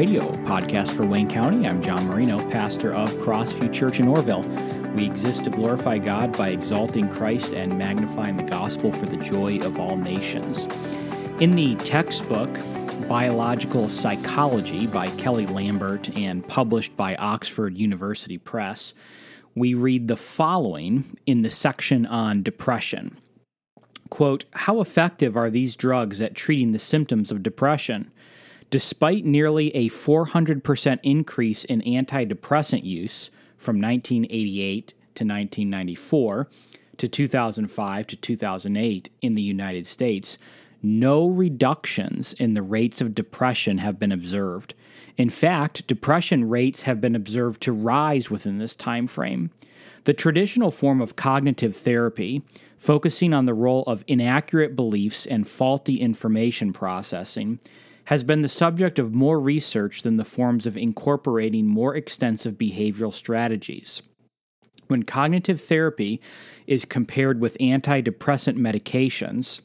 Radio podcast for Wayne County. I'm John Marino, pastor of Crossview Church in Orrville. We exist to glorify God by exalting Christ and magnifying the gospel for the joy of all nations. In the textbook Biological Psychology by Kelly Lambert and published by Oxford University Press, we read the following in the section on depression. Quote, How effective are these drugs at treating the symptoms of depression? Despite nearly a 400% increase in antidepressant use from 1988 to 1994 to 2005 to 2008 in the United States, no reductions in the rates of depression have been observed. In fact, depression rates have been observed to rise within this time frame. The traditional form of cognitive therapy, focusing on the role of inaccurate beliefs and faulty information processing, has been the subject of more research than the forms of incorporating more extensive behavioral strategies. When cognitive therapy is compared with antidepressant medications,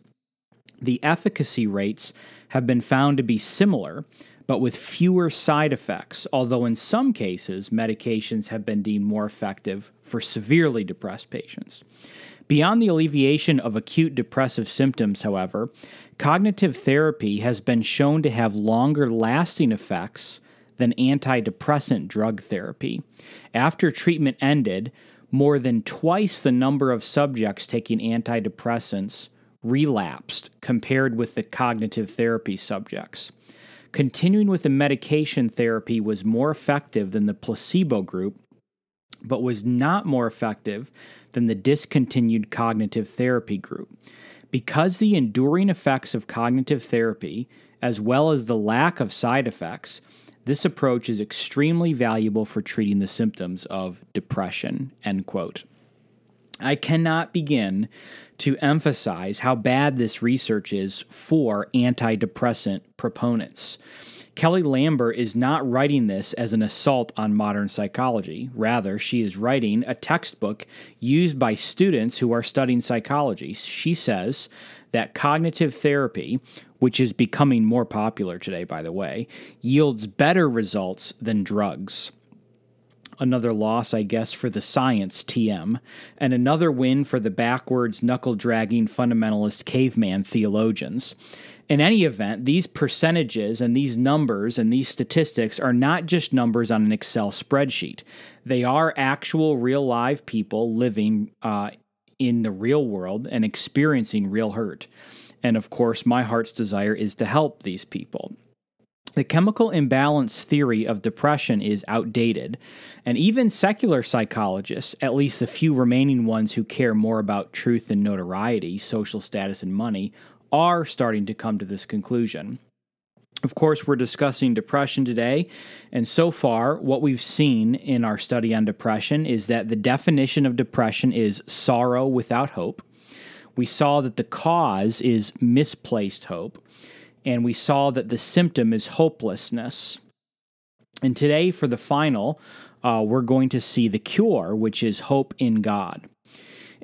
the efficacy rates have been found to be similar, but with fewer side effects, although in some cases, medications have been deemed more effective for severely depressed patients. Beyond the alleviation of acute depressive symptoms, however, cognitive therapy has been shown to have longer lasting effects than antidepressant drug therapy. After treatment ended, more than twice the number of subjects taking antidepressants relapsed compared with the cognitive therapy subjects. Continuing with the medication therapy was more effective than the placebo group, but was not more effective than the discontinued cognitive therapy group. Because the enduring effects of cognitive therapy, as well as the lack of side effects, this approach is extremely valuable for treating the symptoms of depression. End quote. I cannot begin to emphasize how bad this research is for antidepressant proponents. Kelly Lambert is not writing this as an assault on modern psychology. Rather, she is writing a textbook used by students who are studying psychology. She says that cognitive therapy, which is becoming more popular today, by the way, yields better results than drugs another loss, I guess, for the science TM, and another win for the backwards, knuckle dragging fundamentalist caveman theologians. In any event, these percentages and these numbers and these statistics are not just numbers on an Excel spreadsheet. They are actual, real, live people living uh, in the real world and experiencing real hurt. And of course, my heart's desire is to help these people. The chemical imbalance theory of depression is outdated, and even secular psychologists, at least the few remaining ones who care more about truth and notoriety, social status, and money, are starting to come to this conclusion. Of course, we're discussing depression today, and so far, what we've seen in our study on depression is that the definition of depression is sorrow without hope. We saw that the cause is misplaced hope and we saw that the symptom is hopelessness. And today, for the final, uh, we're going to see the cure, which is hope in God.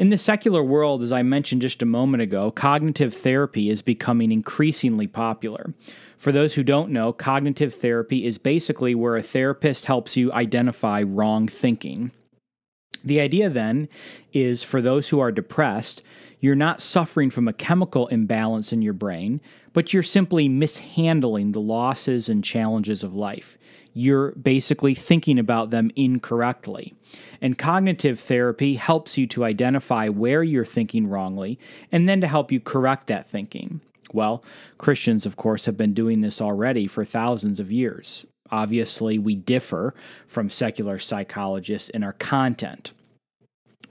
In the secular world, as I mentioned just a moment ago, cognitive therapy is becoming increasingly popular. For those who don't know, cognitive therapy is basically where a therapist helps you identify wrong thinking. The idea then is for those who are depressed, you're not suffering from a chemical imbalance in your brain, but you're simply mishandling the losses and challenges of life. You're basically thinking about them incorrectly. And cognitive therapy helps you to identify where you're thinking wrongly and then to help you correct that thinking. Well, Christians, of course, have been doing this already for thousands of years. Obviously, we differ from secular psychologists in our content.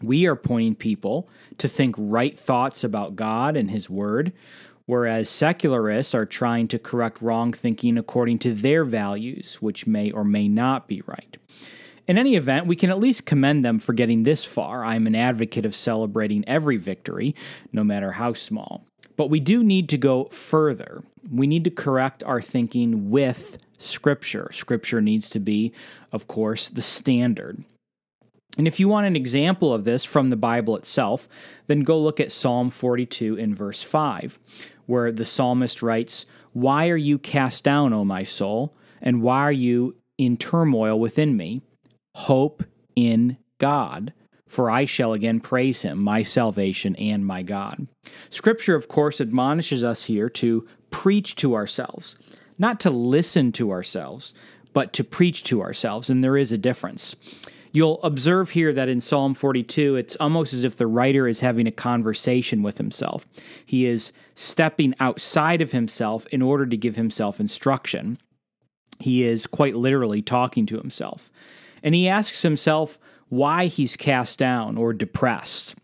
We are pointing people to think right thoughts about God and His Word, whereas secularists are trying to correct wrong thinking according to their values, which may or may not be right. In any event, we can at least commend them for getting this far. I am an advocate of celebrating every victory, no matter how small. But we do need to go further. We need to correct our thinking with Scripture. Scripture needs to be, of course, the standard. And if you want an example of this from the Bible itself, then go look at Psalm 42 in verse 5, where the psalmist writes, Why are you cast down, O my soul? And why are you in turmoil within me? Hope in God, for I shall again praise him, my salvation and my God. Scripture, of course, admonishes us here to preach to ourselves, not to listen to ourselves, but to preach to ourselves, and there is a difference. You'll observe here that in Psalm 42, it's almost as if the writer is having a conversation with himself. He is stepping outside of himself in order to give himself instruction. He is quite literally talking to himself. And he asks himself why he's cast down or depressed.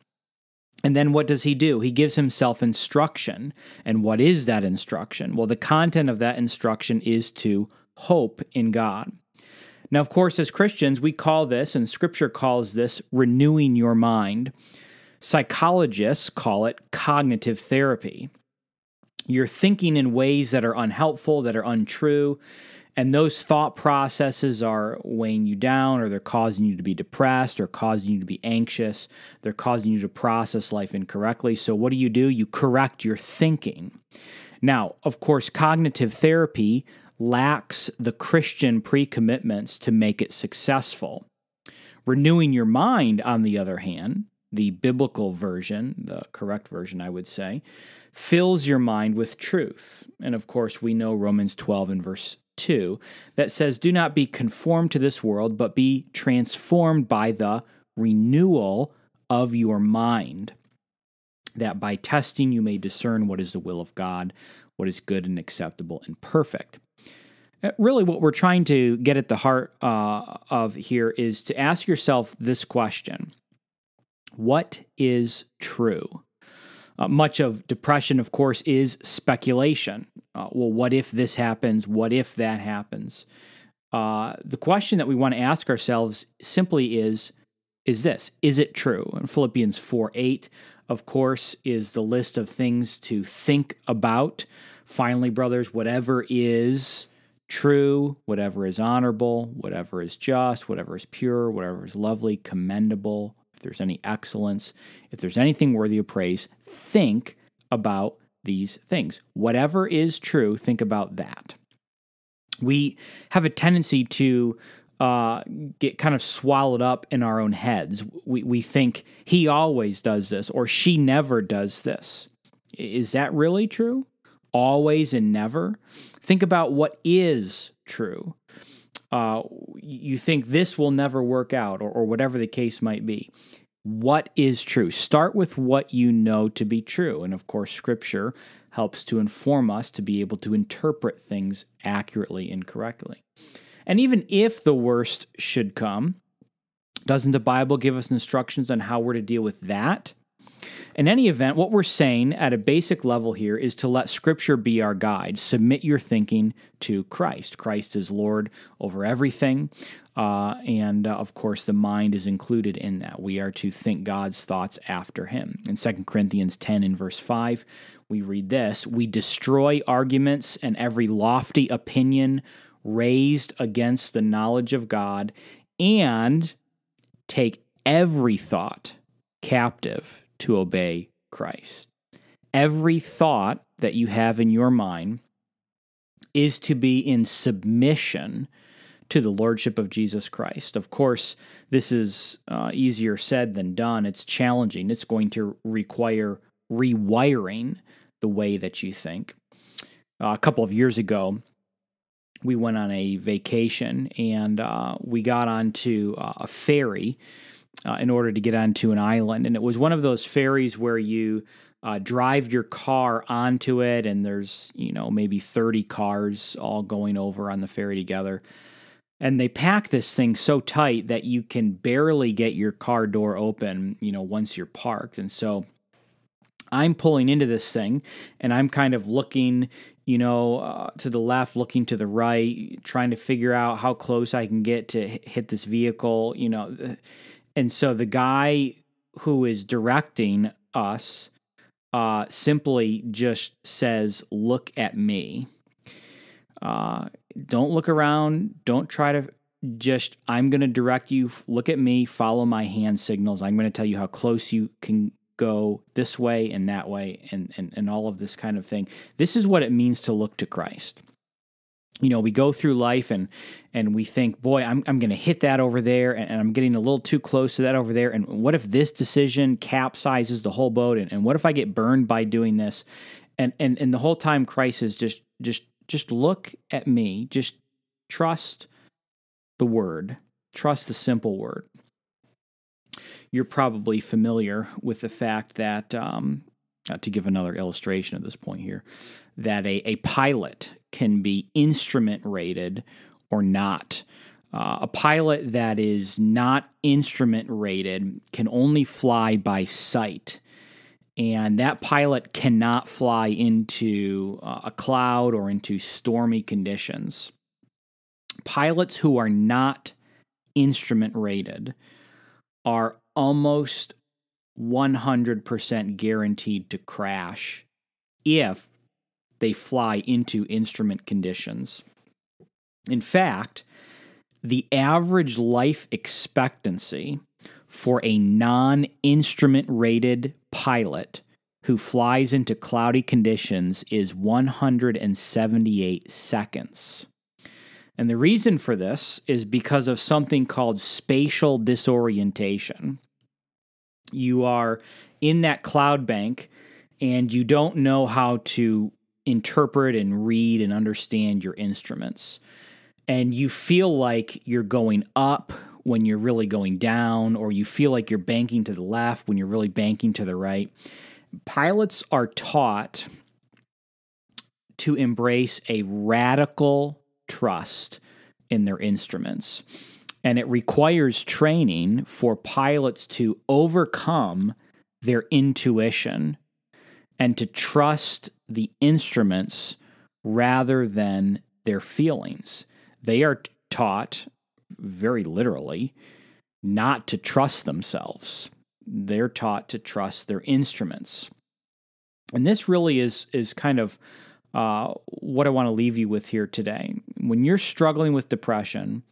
And then what does he do? He gives himself instruction. And what is that instruction? Well, the content of that instruction is to hope in God. Now, of course, as Christians, we call this, and Scripture calls this, renewing your mind. Psychologists call it cognitive therapy. You're thinking in ways that are unhelpful, that are untrue, and those thought processes are weighing you down, or they're causing you to be depressed, or causing you to be anxious. They're causing you to process life incorrectly. So, what do you do? You correct your thinking. Now, of course, cognitive therapy lacks the Christian pre commitments to make it successful. Renewing your mind, on the other hand, the biblical version, the correct version, I would say, fills your mind with truth. And of course, we know Romans 12 and verse 2 that says, Do not be conformed to this world, but be transformed by the renewal of your mind, that by testing you may discern what is the will of God, what is good and acceptable and perfect. Uh, really, what we're trying to get at the heart uh, of here is to ask yourself this question What is true? Uh, much of depression, of course, is speculation. Uh, well, what if this happens? What if that happens? Uh, the question that we want to ask ourselves simply is is this is it true and philippians 4 8 of course is the list of things to think about finally brothers whatever is true, whatever is honorable, whatever is just, whatever is pure, whatever is lovely, commendable, if there's any excellence, if there's anything worthy of praise, think about these things. Whatever is true, think about that. We have a tendency to uh, get kind of swallowed up in our own heads. We, we think he always does this or she never does this. Is that really true? Always and never? Think about what is true. Uh, you think this will never work out, or, or whatever the case might be. What is true? Start with what you know to be true. And of course, Scripture helps to inform us to be able to interpret things accurately and correctly. And even if the worst should come, doesn't the Bible give us instructions on how we're to deal with that? In any event, what we're saying at a basic level here is to let Scripture be our guide. Submit your thinking to Christ. Christ is Lord over everything. Uh, and uh, of course, the mind is included in that. We are to think God's thoughts after Him. In 2 Corinthians 10 and verse 5, we read this We destroy arguments and every lofty opinion raised against the knowledge of God and take every thought captive to obey Christ. Every thought that you have in your mind is to be in submission to the Lordship of Jesus Christ. Of course, this is uh, easier said than done. It's challenging. It's going to require rewiring the way that you think. Uh, a couple of years ago, we went on a vacation and uh, we got onto uh, a ferry uh, in order to get onto an island. And it was one of those ferries where you uh, drive your car onto it, and there's, you know, maybe 30 cars all going over on the ferry together. And they pack this thing so tight that you can barely get your car door open, you know, once you're parked. And so I'm pulling into this thing and I'm kind of looking, you know, uh, to the left, looking to the right, trying to figure out how close I can get to hit this vehicle, you know and so the guy who is directing us uh, simply just says, Look at me. Uh, don't look around. Don't try to just I'm going to direct you. Look at me, follow my hand signals. I'm going to tell you how close you can go this way and that way and, and, and all of this kind of thing. This is what it means to look to Christ. You know, we go through life and and we think, boy, I'm I'm gonna hit that over there and, and I'm getting a little too close to that over there. And what if this decision capsizes the whole boat? And, and what if I get burned by doing this? And and and the whole time Christ is just just just look at me, just trust the word, trust the simple word you're probably familiar with the fact that, um, to give another illustration at this point here, that a, a pilot can be instrument rated or not. Uh, a pilot that is not instrument rated can only fly by sight. And that pilot cannot fly into uh, a cloud or into stormy conditions. Pilots who are not instrument rated are almost 100% guaranteed to crash if they fly into instrument conditions. In fact, the average life expectancy for a non instrument rated pilot who flies into cloudy conditions is 178 seconds. And the reason for this is because of something called spatial disorientation. You are in that cloud bank and you don't know how to interpret and read and understand your instruments. And you feel like you're going up when you're really going down, or you feel like you're banking to the left when you're really banking to the right. Pilots are taught to embrace a radical trust in their instruments. And it requires training for pilots to overcome their intuition and to trust the instruments rather than their feelings. They are taught, very literally, not to trust themselves. They're taught to trust their instruments. And this really is, is kind of uh, what I want to leave you with here today. When you're struggling with depression,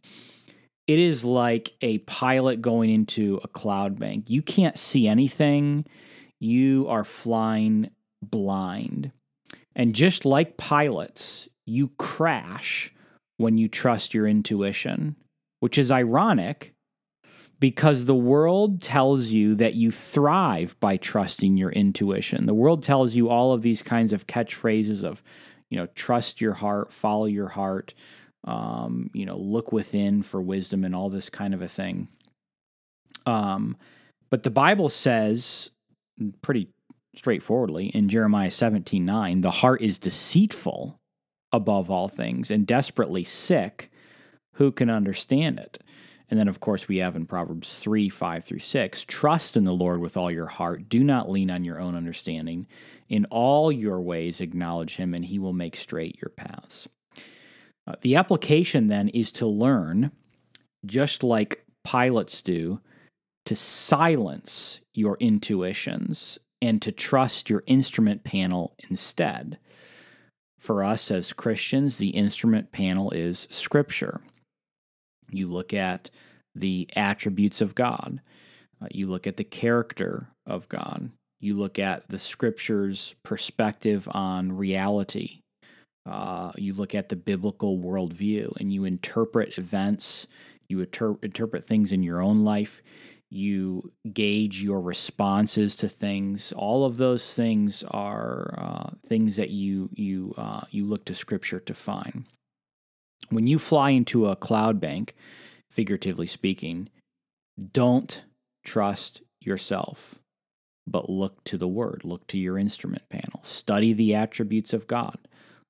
it is like a pilot going into a cloud bank. You can't see anything, you are flying blind. And just like pilots, you crash when you trust your intuition, which is ironic because the world tells you that you thrive by trusting your intuition. The world tells you all of these kinds of catchphrases of, you know, trust your heart, follow your heart, um, you know, look within for wisdom and all this kind of a thing. Um, but the Bible says pretty straightforwardly in Jeremiah 17 9, the heart is deceitful above all things and desperately sick. Who can understand it? And then, of course, we have in Proverbs 3 5 through 6 trust in the Lord with all your heart. Do not lean on your own understanding. In all your ways, acknowledge him, and he will make straight your paths. Uh, the application then is to learn, just like pilots do, to silence your intuitions and to trust your instrument panel instead. For us as Christians, the instrument panel is Scripture. You look at the attributes of God. Uh, you look at the character of God. You look at the scripture's perspective on reality. Uh, you look at the biblical worldview and you interpret events, you inter- interpret things in your own life, you gauge your responses to things. All of those things are uh, things that you you uh, you look to Scripture to find. When you fly into a cloud bank, figuratively speaking, don't trust yourself, but look to the Word, look to your instrument panel, study the attributes of God,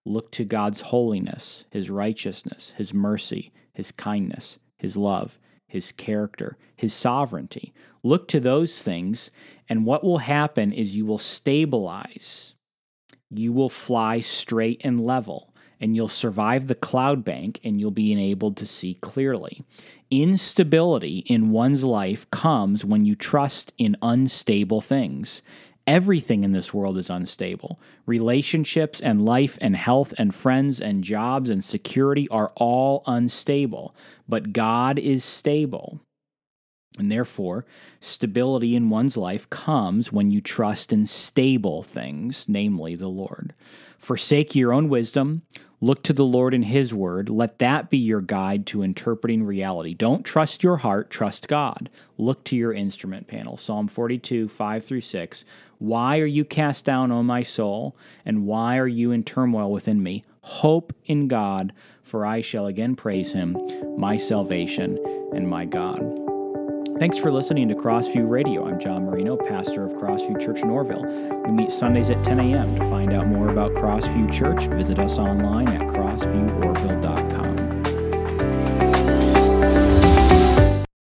look to God's holiness, His righteousness, His mercy, His kindness, His love, His character, His sovereignty. Look to those things, and what will happen is you will stabilize. You will fly straight and level and you'll survive the cloud bank and you'll be enabled to see clearly. Instability in one's life comes when you trust in unstable things. Everything in this world is unstable. Relationships and life and health and friends and jobs and security are all unstable, but God is stable. And therefore, stability in one's life comes when you trust in stable things, namely the Lord. Forsake your own wisdom, look to the Lord in His word. Let that be your guide to interpreting reality. Don't trust your heart, trust God. Look to your instrument panel. Psalm 42, 5 through 6. Why are you cast down, O my soul? And why are you in turmoil within me? Hope in God, for I shall again praise Him, my salvation and my God. Thanks for listening to Crossview Radio. I'm John Marino, pastor of Crossview Church in Orrville. We meet Sundays at 10 a.m. To find out more about Crossview Church, visit us online at crossvieworville.com.